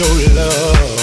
your love.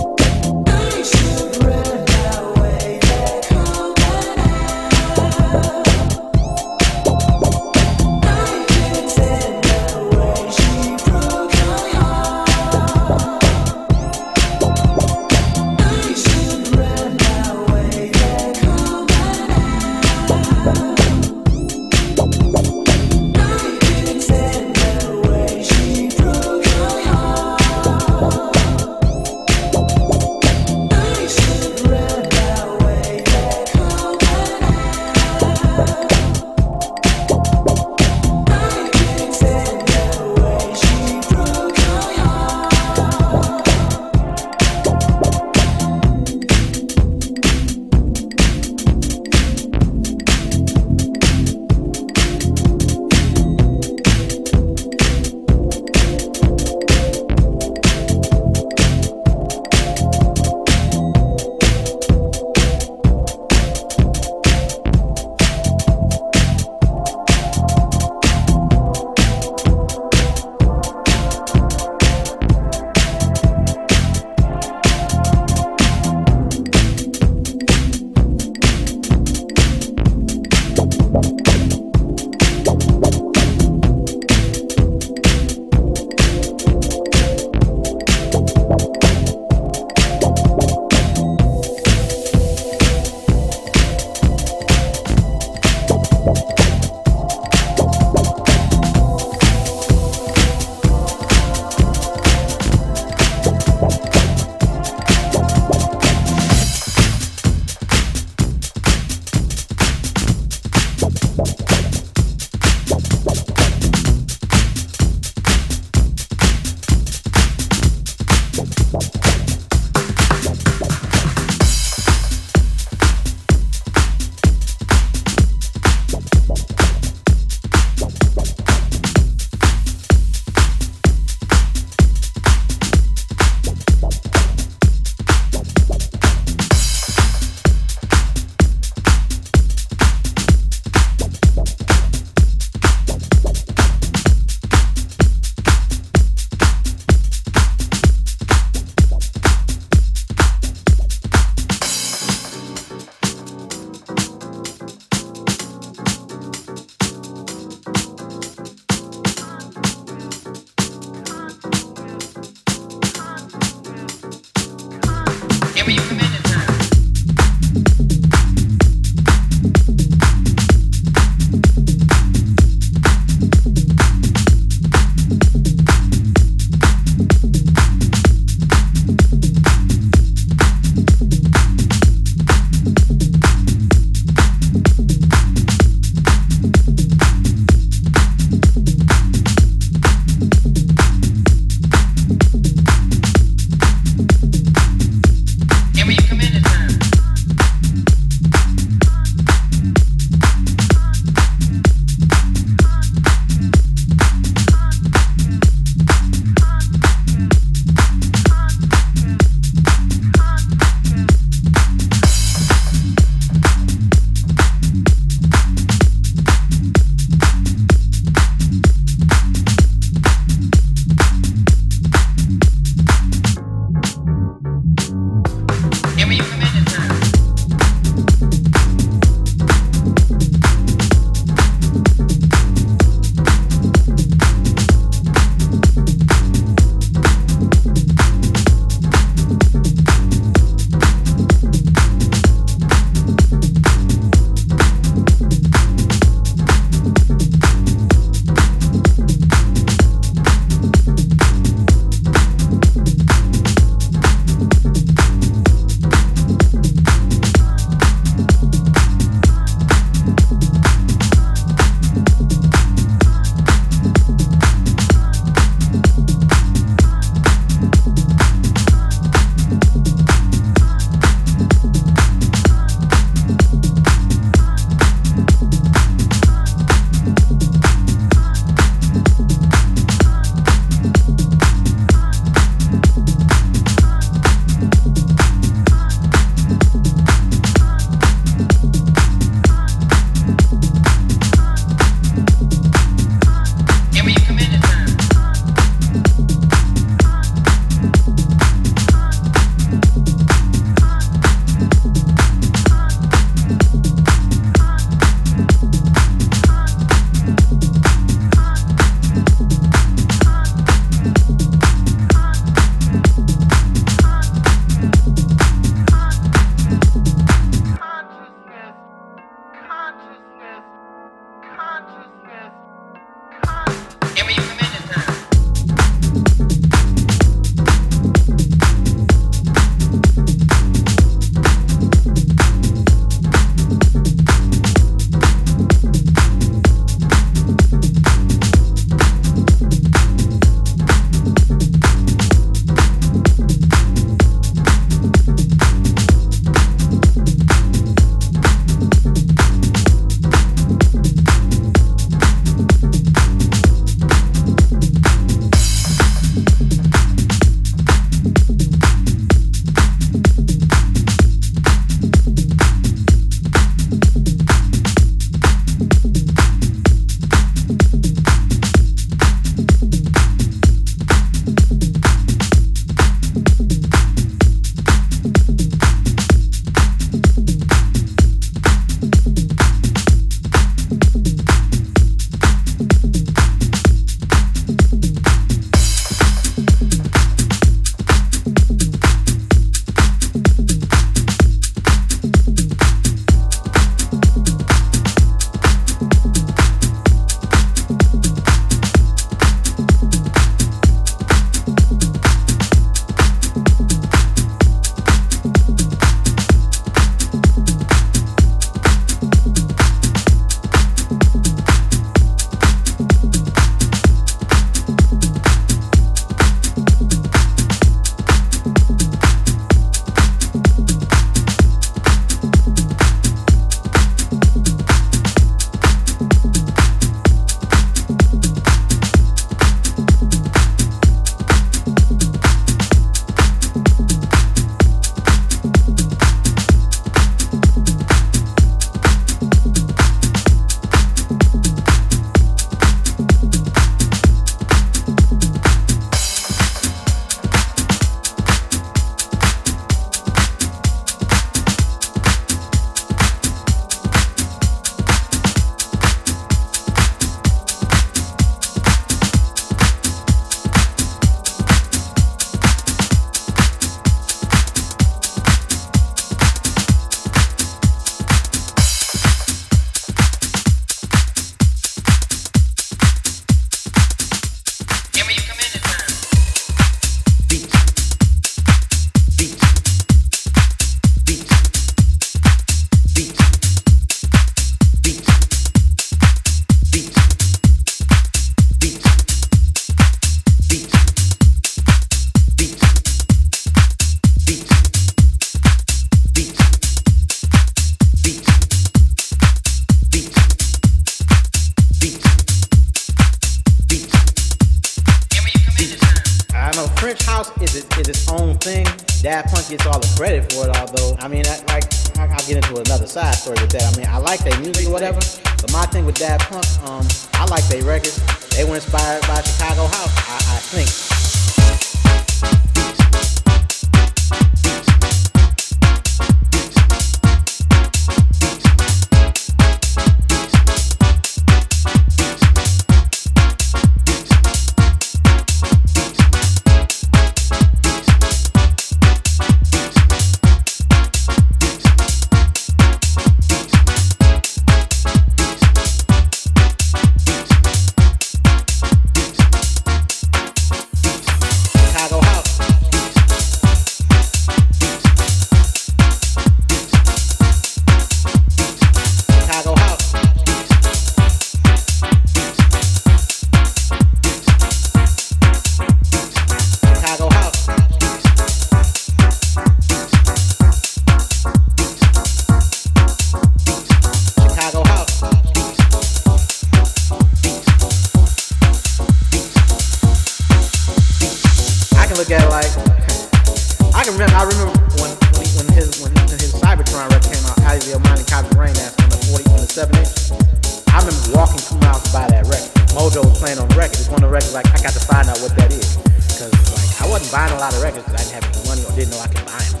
Remember walking two miles to buy that record. Mojo was playing on the record. It's one of the records like I got to find out what that is because like I wasn't buying a lot of records because I didn't have any money or didn't know I could buy them.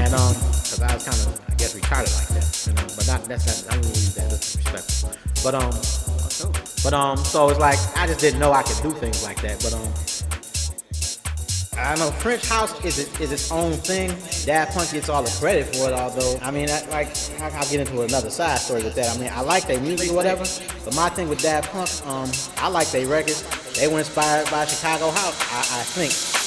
And um, because I was kind of I guess retarded like that, you know. But not that's not I wouldn't use that disrespectful. But um, but um, so it's like I just didn't know I could do things like that. But um. I know French house is it, is its own thing. Daft Punk gets all the credit for it, although I mean, I, like I'll get into another side story with that. I mean, I like their music or whatever, but my thing with Daft Punk, um, I like their records. They were inspired by Chicago house, I, I think.